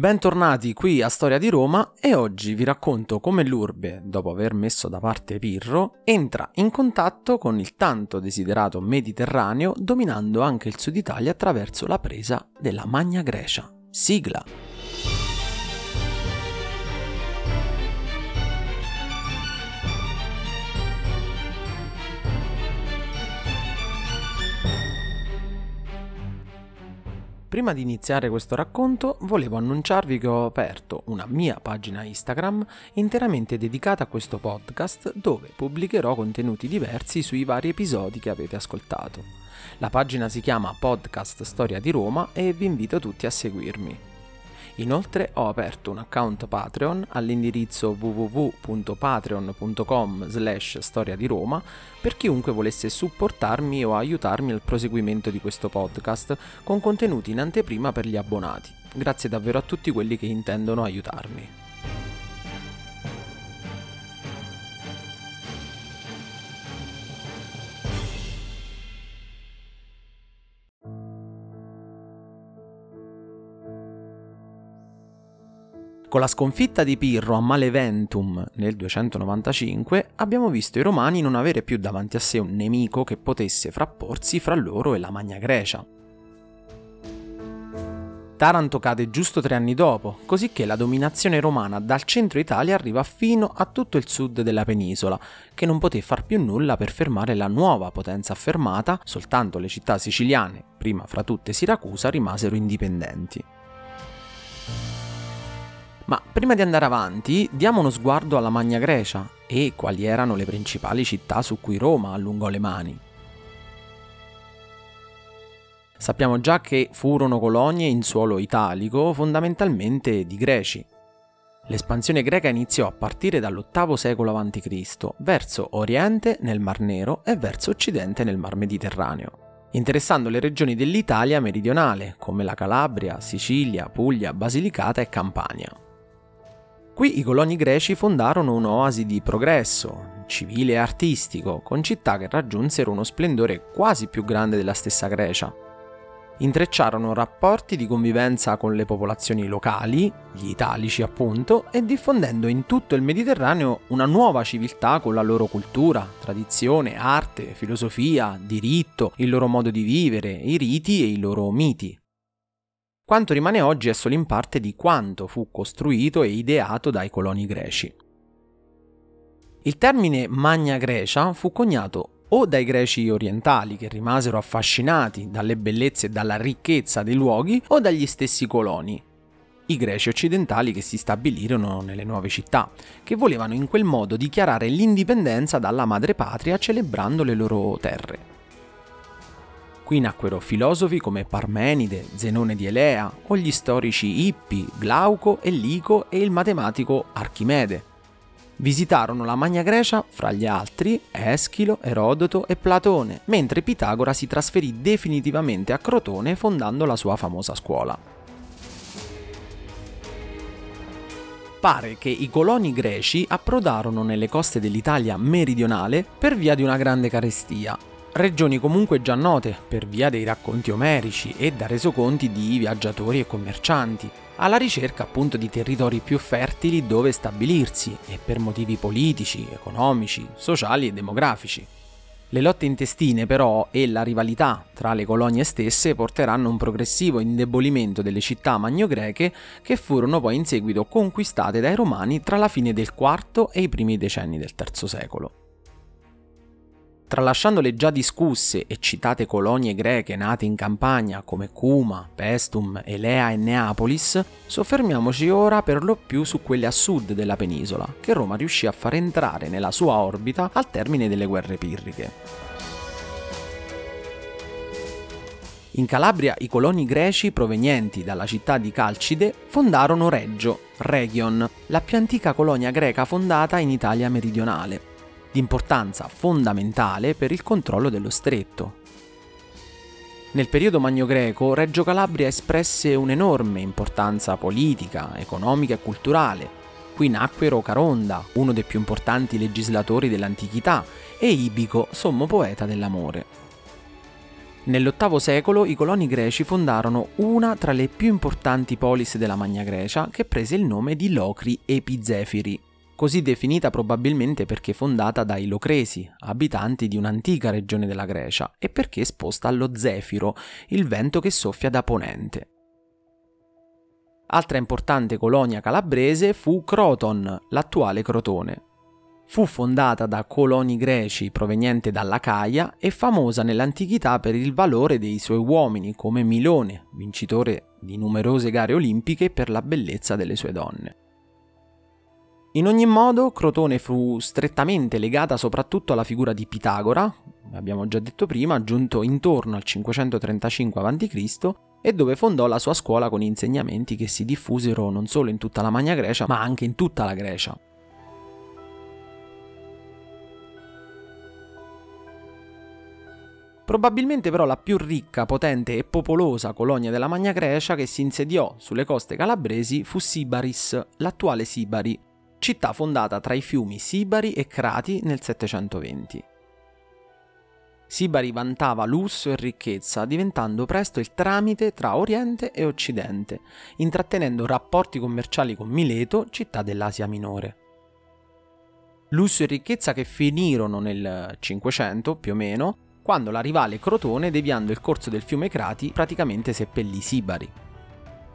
Bentornati qui a Storia di Roma e oggi vi racconto come l'urbe, dopo aver messo da parte Pirro, entra in contatto con il tanto desiderato Mediterraneo dominando anche il sud Italia attraverso la presa della Magna Grecia. Sigla! Prima di iniziare questo racconto volevo annunciarvi che ho aperto una mia pagina Instagram interamente dedicata a questo podcast dove pubblicherò contenuti diversi sui vari episodi che avete ascoltato. La pagina si chiama Podcast Storia di Roma e vi invito tutti a seguirmi. Inoltre ho aperto un account Patreon all'indirizzo www.patreon.com slash storia di Roma per chiunque volesse supportarmi o aiutarmi al proseguimento di questo podcast con contenuti in anteprima per gli abbonati. Grazie davvero a tutti quelli che intendono aiutarmi. Con la sconfitta di Pirro a Maleventum nel 295 abbiamo visto i romani non avere più davanti a sé un nemico che potesse frapporsi fra loro e la Magna Grecia. Taranto cade giusto tre anni dopo, così che la dominazione romana dal centro Italia arriva fino a tutto il sud della penisola, che non poté far più nulla per fermare la nuova potenza affermata, soltanto le città siciliane, prima fra tutte Siracusa, rimasero indipendenti. Ma prima di andare avanti, diamo uno sguardo alla Magna Grecia e quali erano le principali città su cui Roma allungò le mani. Sappiamo già che furono colonie in suolo italico, fondamentalmente di greci. L'espansione greca iniziò a partire dall'VIII secolo a.C., verso oriente nel Mar Nero e verso occidente nel Mar Mediterraneo, interessando le regioni dell'Italia meridionale, come la Calabria, Sicilia, Puglia, Basilicata e Campania. Qui i coloni greci fondarono un'oasi di progresso, civile e artistico, con città che raggiunsero uno splendore quasi più grande della stessa Grecia. Intrecciarono rapporti di convivenza con le popolazioni locali, gli italici appunto, e diffondendo in tutto il Mediterraneo una nuova civiltà con la loro cultura, tradizione, arte, filosofia, diritto, il loro modo di vivere, i riti e i loro miti. Quanto rimane oggi è solo in parte di quanto fu costruito e ideato dai coloni greci. Il termine Magna Grecia fu coniato o dai greci orientali che rimasero affascinati dalle bellezze e dalla ricchezza dei luoghi o dagli stessi coloni, i greci occidentali che si stabilirono nelle nuove città, che volevano in quel modo dichiarare l'indipendenza dalla madrepatria celebrando le loro terre. Qui nacquero filosofi come Parmenide, Zenone di Elea o gli storici Ippi, Glauco e Lico e il matematico Archimede. Visitarono la Magna Grecia, fra gli altri, Eschilo, Erodoto e Platone, mentre Pitagora si trasferì definitivamente a Crotone fondando la sua famosa scuola. Pare che i coloni greci approdarono nelle coste dell'Italia meridionale per via di una grande carestia Regioni comunque già note per via dei racconti omerici e da resoconti di viaggiatori e commercianti, alla ricerca appunto di territori più fertili dove stabilirsi e per motivi politici, economici, sociali e demografici. Le lotte intestine però e la rivalità tra le colonie stesse porteranno a un progressivo indebolimento delle città magno-greche che furono poi in seguito conquistate dai romani tra la fine del IV e i primi decenni del III secolo. Tralasciando le già discusse e citate colonie greche nate in campagna come Cuma, Pestum, Elea e Neapolis, soffermiamoci ora per lo più su quelle a sud della penisola, che Roma riuscì a far entrare nella sua orbita al termine delle guerre pirriche. In Calabria i coloni greci provenienti dalla città di Calcide fondarono Reggio, Region, la più antica colonia greca fondata in Italia meridionale, di importanza fondamentale per il controllo dello stretto. Nel periodo magno-greco Reggio Calabria espresse un'enorme importanza politica, economica e culturale. Qui nacquero Caronda, uno dei più importanti legislatori dell'antichità, e Ibico, sommo poeta dell'amore. Nell'VIII secolo i coloni greci fondarono una tra le più importanti polis della Magna Grecia che prese il nome di Locri Epizefiri, così definita probabilmente perché fondata dai Locresi, abitanti di un'antica regione della Grecia, e perché esposta allo zefiro, il vento che soffia da ponente. Altra importante colonia calabrese fu Croton, l'attuale Crotone, Fu fondata da coloni greci provenienti dall'Acaia e famosa nell'antichità per il valore dei suoi uomini, come Milone, vincitore di numerose gare olimpiche per la bellezza delle sue donne. In ogni modo, Crotone fu strettamente legata soprattutto alla figura di Pitagora, abbiamo già detto prima, giunto intorno al 535 a.C., e dove fondò la sua scuola con insegnamenti che si diffusero non solo in tutta la Magna Grecia, ma anche in tutta la Grecia. Probabilmente però la più ricca, potente e popolosa colonia della Magna Grecia che si insediò sulle coste calabresi fu Sibaris, l'attuale Sibari, città fondata tra i fiumi Sibari e Crati nel 720. Sibari vantava lusso e ricchezza, diventando presto il tramite tra Oriente e Occidente, intrattenendo rapporti commerciali con Mileto, città dell'Asia Minore. Lusso e ricchezza che finirono nel 500 più o meno quando la rivale Crotone, deviando il corso del fiume Crati, praticamente seppellì Sibari.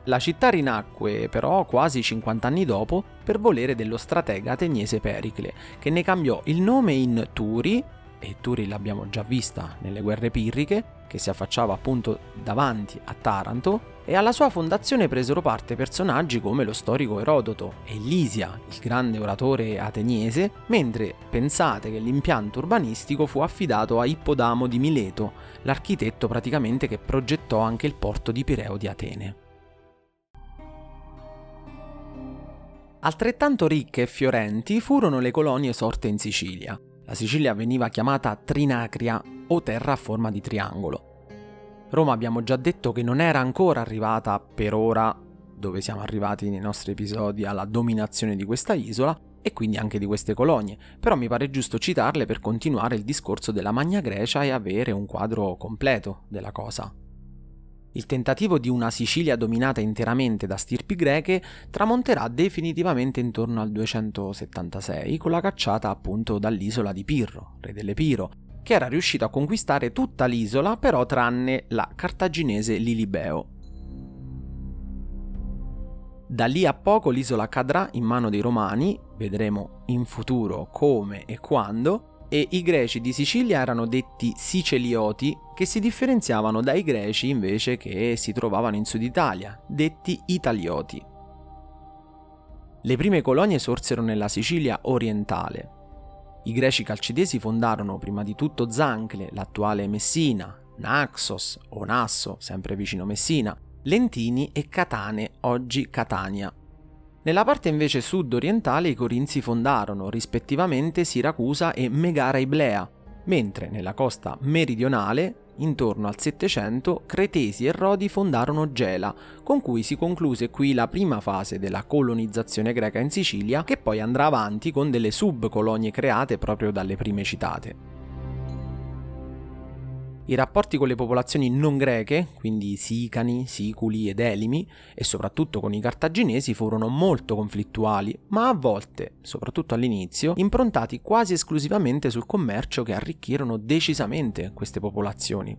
La città rinacque però quasi 50 anni dopo per volere dello stratega ateniese Pericle, che ne cambiò il nome in Turi, e Turi l'abbiamo già vista nelle guerre pirriche, che si affacciava appunto davanti a Taranto, e alla sua fondazione presero parte personaggi come lo storico Erodoto e Lisia, il grande oratore ateniese, mentre pensate che l'impianto urbanistico fu affidato a Ippodamo di Mileto, l'architetto praticamente che progettò anche il porto di Pireo di Atene. Altrettanto ricche e fiorenti furono le colonie sorte in Sicilia. La Sicilia veniva chiamata Trinacria o terra a forma di triangolo. Roma abbiamo già detto che non era ancora arrivata per ora, dove siamo arrivati nei nostri episodi, alla dominazione di questa isola e quindi anche di queste colonie, però mi pare giusto citarle per continuare il discorso della Magna Grecia e avere un quadro completo della cosa. Il tentativo di una Sicilia dominata interamente da stirpi greche tramonterà definitivamente intorno al 276 con la cacciata appunto dall'isola di Pirro, re dell'Epiro, che era riuscito a conquistare tutta l'isola però tranne la cartaginese Lilibeo. Da lì a poco l'isola cadrà in mano dei romani, vedremo in futuro come e quando, e i greci di Sicilia erano detti sicelioti che si differenziavano dai greci invece che si trovavano in Sud Italia, detti italioti. Le prime colonie sorsero nella Sicilia orientale. I greci calcidesi fondarono prima di tutto Zancle, l'attuale Messina, Naxos o Nasso, sempre vicino Messina, Lentini e Catane, oggi Catania. Nella parte invece sud-orientale i Corinzi fondarono rispettivamente Siracusa e Megara Iblea, mentre nella costa meridionale, intorno al 700, Cretesi e Rodi fondarono Gela, con cui si concluse qui la prima fase della colonizzazione greca in Sicilia, che poi andrà avanti con delle subcolonie create proprio dalle prime citate. I rapporti con le popolazioni non greche, quindi sicani, siculi ed elimi, e soprattutto con i cartaginesi furono molto conflittuali, ma a volte, soprattutto all'inizio, improntati quasi esclusivamente sul commercio che arricchirono decisamente queste popolazioni.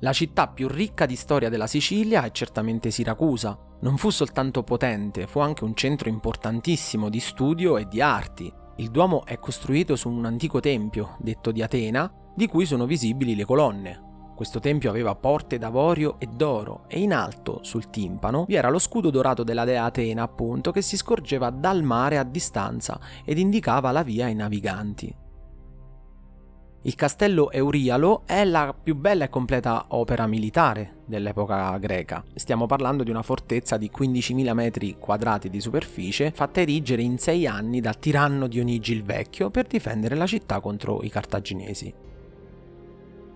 La città più ricca di storia della Sicilia è certamente Siracusa. Non fu soltanto potente, fu anche un centro importantissimo di studio e di arti. Il Duomo è costruito su un antico tempio, detto di Atena, di cui sono visibili le colonne. Questo tempio aveva porte d'avorio e d'oro e in alto, sul timpano, vi era lo scudo dorato della dea Atena, appunto, che si scorgeva dal mare a distanza ed indicava la via ai naviganti. Il castello Eurialo è la più bella e completa opera militare dell'epoca greca. Stiamo parlando di una fortezza di 15.000 metri quadrati di superficie, fatta erigere in sei anni dal tiranno Dionigi il Vecchio per difendere la città contro i cartaginesi.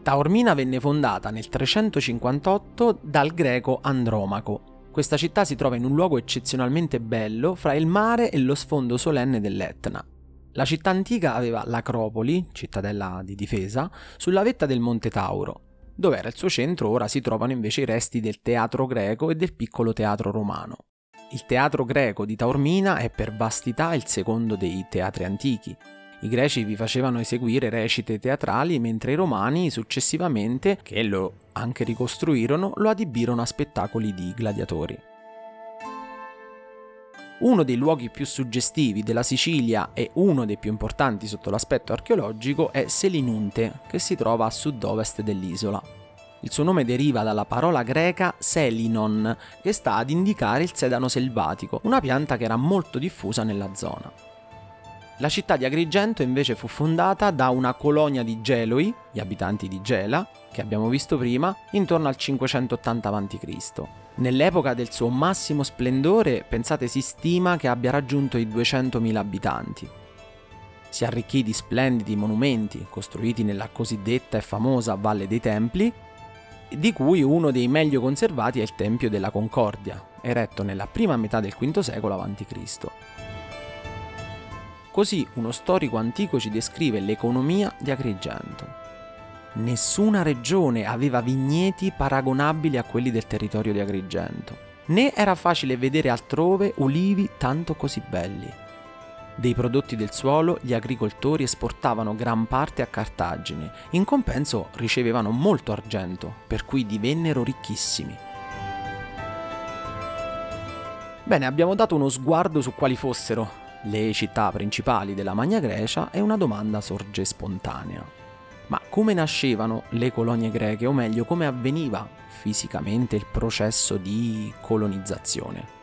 Taormina venne fondata nel 358 dal greco Andromaco. Questa città si trova in un luogo eccezionalmente bello fra il mare e lo sfondo solenne dell'Etna. La città antica aveva l'Acropoli, cittadella di difesa, sulla vetta del Monte Tauro. Dove era il suo centro ora si trovano invece i resti del teatro greco e del piccolo teatro romano. Il teatro greco di Taormina è per vastità il secondo dei teatri antichi. I greci vi facevano eseguire recite teatrali mentre i romani successivamente, che lo anche ricostruirono, lo adibirono a spettacoli di gladiatori. Uno dei luoghi più suggestivi della Sicilia e uno dei più importanti sotto l'aspetto archeologico è Selinunte, che si trova a sud-ovest dell'isola. Il suo nome deriva dalla parola greca selinon, che sta ad indicare il sedano selvatico, una pianta che era molto diffusa nella zona. La città di Agrigento invece fu fondata da una colonia di Geloi, gli abitanti di Gela, che abbiamo visto prima, intorno al 580 a.C. Nell'epoca del suo massimo splendore, pensate si stima che abbia raggiunto i 200.000 abitanti. Si arricchì di splendidi monumenti costruiti nella cosiddetta e famosa Valle dei Templi, di cui uno dei meglio conservati è il Tempio della Concordia, eretto nella prima metà del V secolo a.C. Così uno storico antico ci descrive l'economia di Agrigento. Nessuna regione aveva vigneti paragonabili a quelli del territorio di Agrigento, né era facile vedere altrove ulivi tanto così belli. Dei prodotti del suolo gli agricoltori esportavano gran parte a Cartagine, in compenso ricevevano molto argento, per cui divennero ricchissimi. Bene, abbiamo dato uno sguardo su quali fossero le città principali della Magna Grecia e una domanda sorge spontanea. Ma come nascevano le colonie greche, o meglio, come avveniva fisicamente il processo di colonizzazione?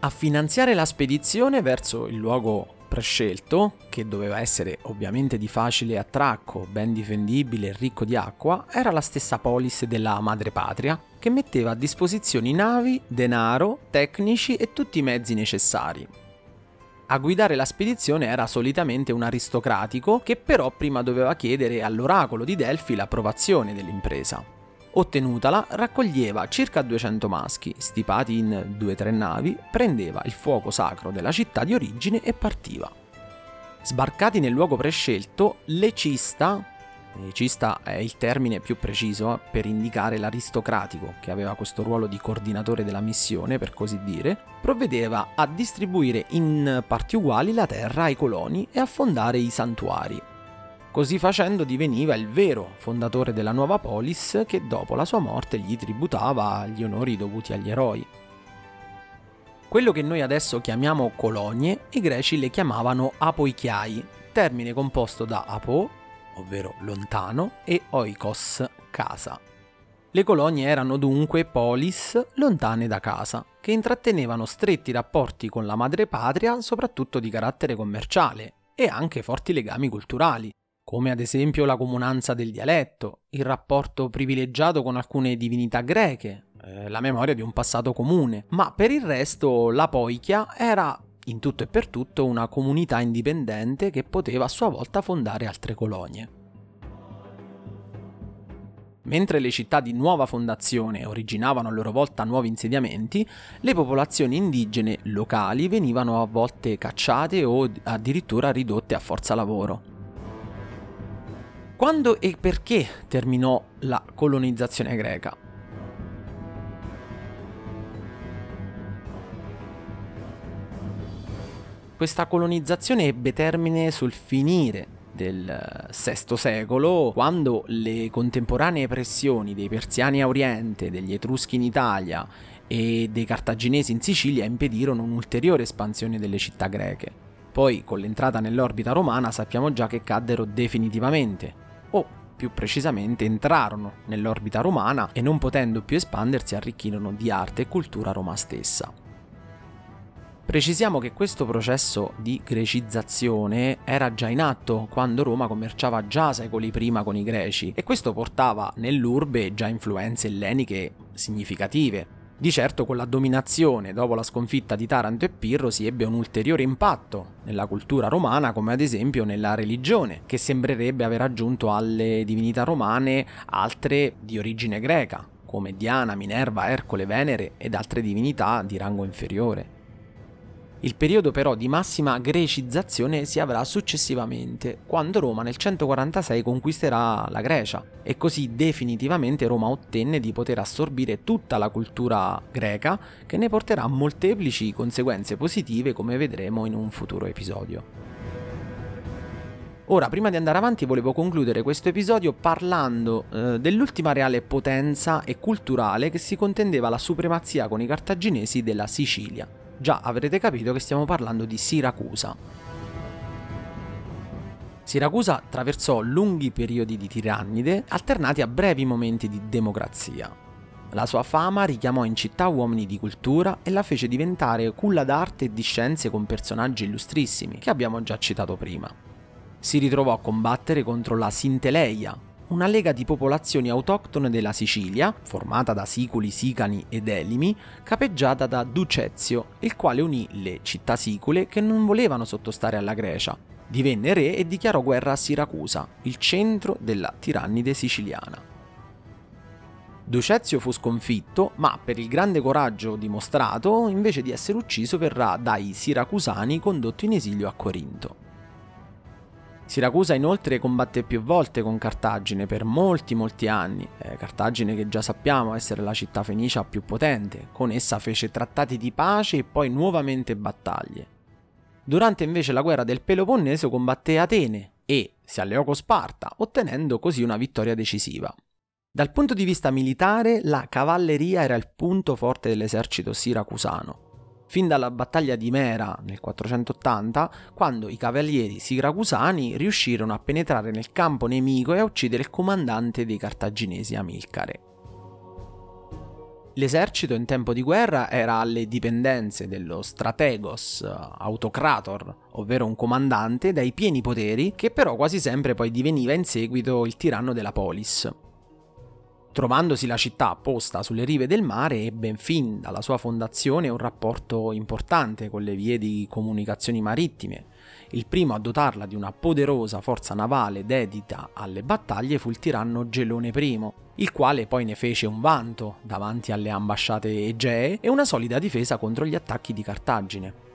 A finanziare la spedizione verso il luogo prescelto, che doveva essere ovviamente di facile attracco, ben difendibile e ricco di acqua, era la stessa polis della madrepatria, che metteva a disposizione navi, denaro, tecnici e tutti i mezzi necessari. A guidare la spedizione era solitamente un aristocratico che però prima doveva chiedere all'oracolo di Delfi l'approvazione dell'impresa. Ottenutala, raccoglieva circa 200 maschi, stipati in due o tre navi, prendeva il fuoco sacro della città di origine e partiva. Sbarcati nel luogo prescelto, l'ecista, Cista è il termine più preciso per indicare l'aristocratico, che aveva questo ruolo di coordinatore della missione, per così dire, provvedeva a distribuire in parti uguali la terra ai coloni e a fondare i santuari. Così facendo diveniva il vero fondatore della nuova polis che dopo la sua morte gli tributava gli onori dovuti agli eroi. Quello che noi adesso chiamiamo colonie, i greci le chiamavano apoichiai, termine composto da apo, ovvero lontano, e oikos, casa. Le colonie erano dunque polis lontane da casa, che intrattenevano stretti rapporti con la madrepatria, soprattutto di carattere commerciale, e anche forti legami culturali, come ad esempio la comunanza del dialetto, il rapporto privilegiato con alcune divinità greche, eh, la memoria di un passato comune, ma per il resto la poichia era in tutto e per tutto una comunità indipendente che poteva a sua volta fondare altre colonie. Mentre le città di nuova fondazione originavano a loro volta nuovi insediamenti, le popolazioni indigene locali venivano a volte cacciate o addirittura ridotte a forza lavoro. Quando e perché terminò la colonizzazione greca? Questa colonizzazione ebbe termine sul finire del VI secolo, quando le contemporanee pressioni dei persiani a Oriente, degli Etruschi in Italia e dei cartaginesi in Sicilia impedirono un'ulteriore espansione delle città greche. Poi, con l'entrata nell'orbita romana, sappiamo già che caddero definitivamente, o più precisamente entrarono nell'orbita romana e non potendo più espandersi arricchirono di arte e cultura Roma stessa. Precisiamo che questo processo di grecizzazione era già in atto quando Roma commerciava già secoli prima con i greci e questo portava nell'urbe già influenze elleniche significative. Di certo con la dominazione dopo la sconfitta di Taranto e Pirro si ebbe un ulteriore impatto nella cultura romana come ad esempio nella religione che sembrerebbe aver aggiunto alle divinità romane altre di origine greca come Diana, Minerva, Ercole, Venere ed altre divinità di rango inferiore. Il periodo però di massima grecizzazione si avrà successivamente, quando Roma nel 146 conquisterà la Grecia e così definitivamente Roma ottenne di poter assorbire tutta la cultura greca che ne porterà molteplici conseguenze positive come vedremo in un futuro episodio. Ora, prima di andare avanti, volevo concludere questo episodio parlando eh, dell'ultima reale potenza e culturale che si contendeva la supremazia con i cartaginesi della Sicilia. Già avrete capito che stiamo parlando di Siracusa. Siracusa attraversò lunghi periodi di tirannide alternati a brevi momenti di democrazia. La sua fama richiamò in città uomini di cultura e la fece diventare culla d'arte e di scienze con personaggi illustrissimi che abbiamo già citato prima. Si ritrovò a combattere contro la Sinteleia, una lega di popolazioni autoctone della Sicilia, formata da siculi, sicani ed elimi, capeggiata da Ducezio, il quale unì le città sicule che non volevano sottostare alla Grecia. Divenne re e dichiarò guerra a Siracusa, il centro della tirannide siciliana. Ducezio fu sconfitto, ma per il grande coraggio dimostrato, invece di essere ucciso, verrà dai siracusani condotto in esilio a Corinto. Siracusa inoltre combatté più volte con Cartagine per molti molti anni, eh, Cartagine che già sappiamo essere la città fenicia più potente, con essa fece trattati di pace e poi nuovamente battaglie. Durante invece la guerra del Peloponneso combatté Atene e si alleò con Sparta, ottenendo così una vittoria decisiva. Dal punto di vista militare, la cavalleria era il punto forte dell'esercito siracusano fin dalla battaglia di Mera nel 480, quando i cavalieri siracusani riuscirono a penetrare nel campo nemico e a uccidere il comandante dei cartaginesi Amilcare. L'esercito in tempo di guerra era alle dipendenze dello strategos autocrator, ovvero un comandante dai pieni poteri che però quasi sempre poi diveniva in seguito il tiranno della polis. Trovandosi la città posta sulle rive del mare, ebbe fin dalla sua fondazione un rapporto importante con le vie di comunicazioni marittime. Il primo a dotarla di una poderosa forza navale dedita alle battaglie fu il tiranno Gelone I, il quale poi ne fece un vanto davanti alle ambasciate egee e una solida difesa contro gli attacchi di Cartagine.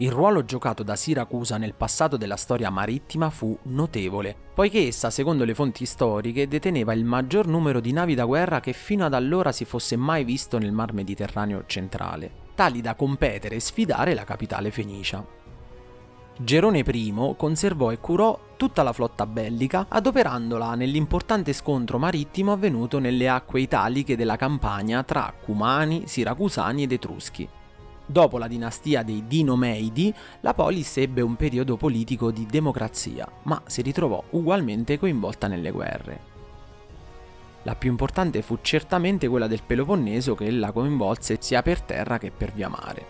Il ruolo giocato da Siracusa nel passato della storia marittima fu notevole, poiché essa, secondo le fonti storiche, deteneva il maggior numero di navi da guerra che fino ad allora si fosse mai visto nel mar Mediterraneo centrale, tali da competere e sfidare la capitale fenicia. Gerone I conservò e curò tutta la flotta bellica, adoperandola nell'importante scontro marittimo avvenuto nelle acque italiche della Campania tra Cumani, Siracusani ed Etruschi. Dopo la dinastia dei Dinomeidi, la polis ebbe un periodo politico di democrazia, ma si ritrovò ugualmente coinvolta nelle guerre. La più importante fu certamente quella del Peloponneso che la coinvolse sia per terra che per via mare.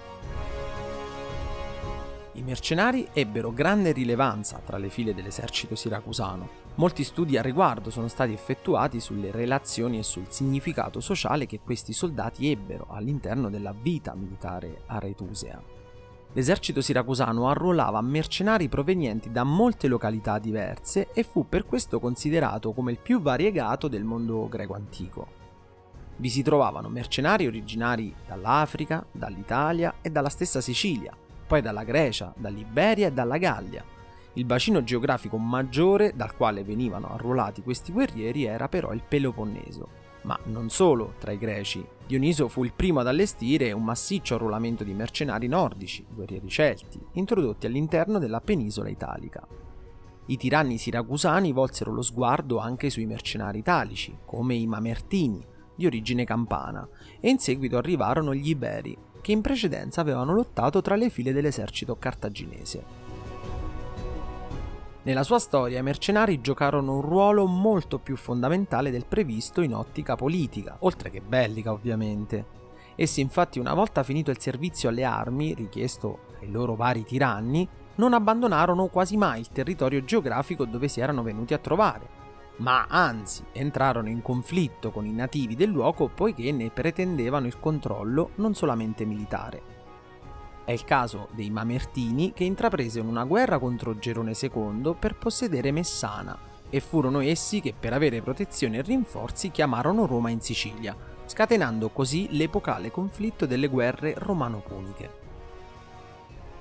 I mercenari ebbero grande rilevanza tra le file dell'esercito siracusano. Molti studi a riguardo sono stati effettuati sulle relazioni e sul significato sociale che questi soldati ebbero all'interno della vita militare aretusea. L'esercito siracusano arruolava mercenari provenienti da molte località diverse e fu per questo considerato come il più variegato del mondo greco antico. Vi si trovavano mercenari originari dall'Africa, dall'Italia e dalla stessa Sicilia, poi dalla Grecia, dall'Iberia e dalla Gallia. Il bacino geografico maggiore dal quale venivano arruolati questi guerrieri era però il Peloponneso. Ma non solo tra i greci, Dioniso fu il primo ad allestire un massiccio arruolamento di mercenari nordici, guerrieri celti, introdotti all'interno della penisola italica. I tiranni siracusani volsero lo sguardo anche sui mercenari italici, come i Mamertini, di origine campana, e in seguito arrivarono gli Iberi, che in precedenza avevano lottato tra le file dell'esercito cartaginese. Nella sua storia i mercenari giocarono un ruolo molto più fondamentale del previsto in ottica politica, oltre che bellica ovviamente. Essi infatti una volta finito il servizio alle armi richiesto ai loro vari tiranni, non abbandonarono quasi mai il territorio geografico dove si erano venuti a trovare, ma anzi entrarono in conflitto con i nativi del luogo poiché ne pretendevano il controllo non solamente militare. È il caso dei Mamertini che intrapresero una guerra contro Gerone II per possedere Messana e furono essi che per avere protezione e rinforzi chiamarono Roma in Sicilia, scatenando così l'epocale conflitto delle guerre romano-puniche.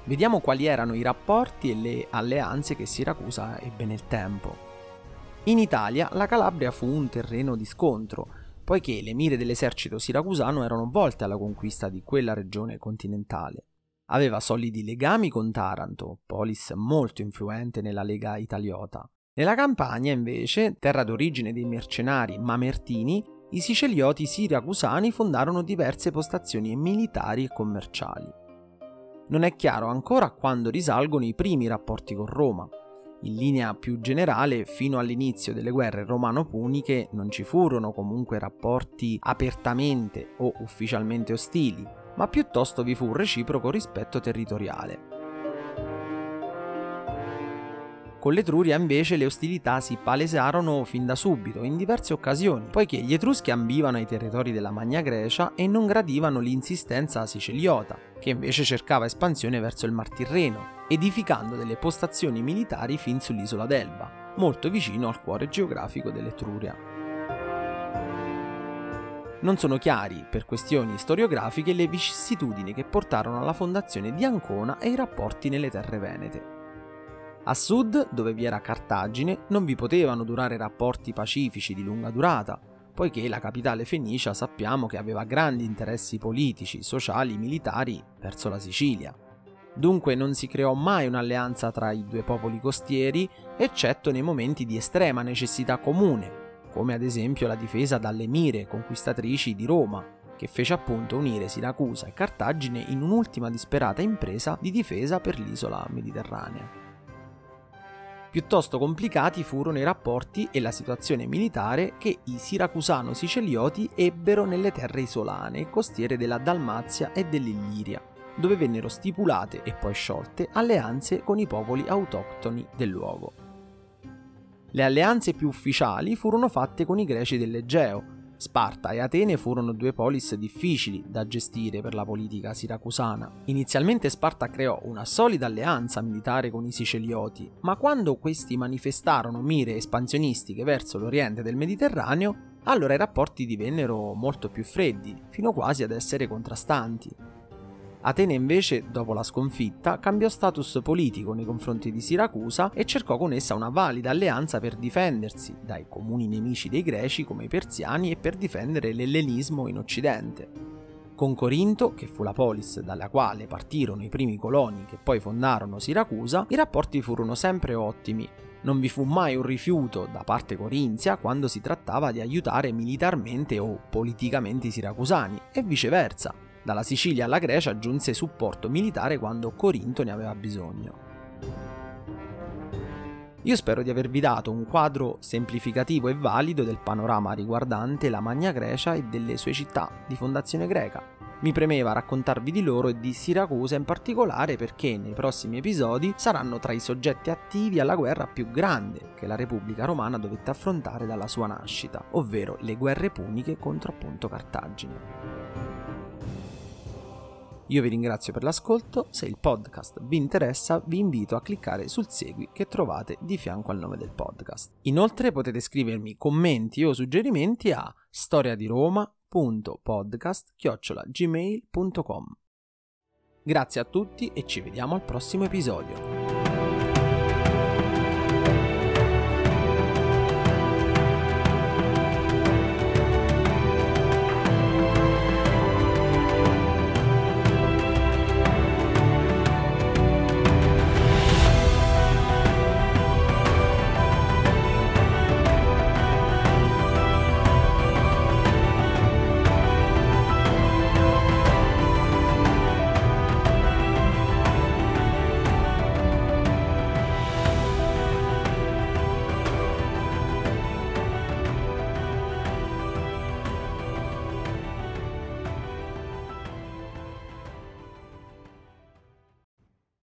Vediamo quali erano i rapporti e le alleanze che Siracusa ebbe nel tempo. In Italia la Calabria fu un terreno di scontro, poiché le mire dell'esercito siracusano erano volte alla conquista di quella regione continentale. Aveva solidi legami con Taranto, polis molto influente nella Lega Italiota. Nella Campania, invece, terra d'origine dei mercenari mamertini, i sicelioti siracusani fondarono diverse postazioni militari e commerciali. Non è chiaro ancora quando risalgono i primi rapporti con Roma, in linea più generale, fino all'inizio delle guerre romano-puniche non ci furono comunque rapporti apertamente o ufficialmente ostili, ma piuttosto vi fu un reciproco rispetto territoriale. Con l'Etruria invece le ostilità si palesarono fin da subito, in diverse occasioni, poiché gli Etruschi ambivano ai territori della Magna Grecia e non gradivano l'insistenza siciliota, che invece cercava espansione verso il Mar Tirreno, edificando delle postazioni militari fin sull'isola d'Elba, molto vicino al cuore geografico dell'Etruria. Non sono chiari, per questioni storiografiche, le vicissitudini che portarono alla fondazione di Ancona e i rapporti nelle terre venete. A sud, dove vi era Cartagine, non vi potevano durare rapporti pacifici di lunga durata, poiché la capitale fenicia sappiamo che aveva grandi interessi politici, sociali, militari verso la Sicilia. Dunque non si creò mai un'alleanza tra i due popoli costieri, eccetto nei momenti di estrema necessità comune, come ad esempio la difesa dalle mire conquistatrici di Roma, che fece appunto unire Siracusa e Cartagine in un'ultima disperata impresa di difesa per l'isola mediterranea. Piuttosto complicati furono i rapporti e la situazione militare che i siracusano-sicelioti ebbero nelle terre isolane costiere della Dalmazia e dell'Illiria, dove vennero stipulate e poi sciolte alleanze con i popoli autoctoni del luogo. Le alleanze più ufficiali furono fatte con i greci dell'Egeo, Sparta e Atene furono due polis difficili da gestire per la politica siracusana. Inizialmente Sparta creò una solida alleanza militare con i sicelioti, ma quando questi manifestarono mire espansionistiche verso l'oriente del Mediterraneo, allora i rapporti divennero molto più freddi, fino quasi ad essere contrastanti. Atene invece, dopo la sconfitta, cambiò status politico nei confronti di Siracusa e cercò con essa una valida alleanza per difendersi dai comuni nemici dei greci come i persiani e per difendere l'ellenismo in Occidente. Con Corinto, che fu la polis dalla quale partirono i primi coloni che poi fondarono Siracusa, i rapporti furono sempre ottimi. Non vi fu mai un rifiuto da parte corinzia quando si trattava di aiutare militarmente o politicamente i siracusani, e viceversa. Dalla Sicilia alla Grecia giunse supporto militare quando Corinto ne aveva bisogno. Io spero di avervi dato un quadro semplificativo e valido del panorama riguardante la Magna Grecia e delle sue città di fondazione greca. Mi premeva raccontarvi di loro e di Siracusa in particolare perché nei prossimi episodi saranno tra i soggetti attivi alla guerra più grande che la Repubblica Romana dovette affrontare dalla sua nascita, ovvero le guerre puniche contro appunto Cartagine. Io vi ringrazio per l'ascolto, se il podcast vi interessa vi invito a cliccare sul segui che trovate di fianco al nome del podcast. Inoltre potete scrivermi commenti o suggerimenti a storiadiroma.podcast.gmail.com Grazie a tutti e ci vediamo al prossimo episodio.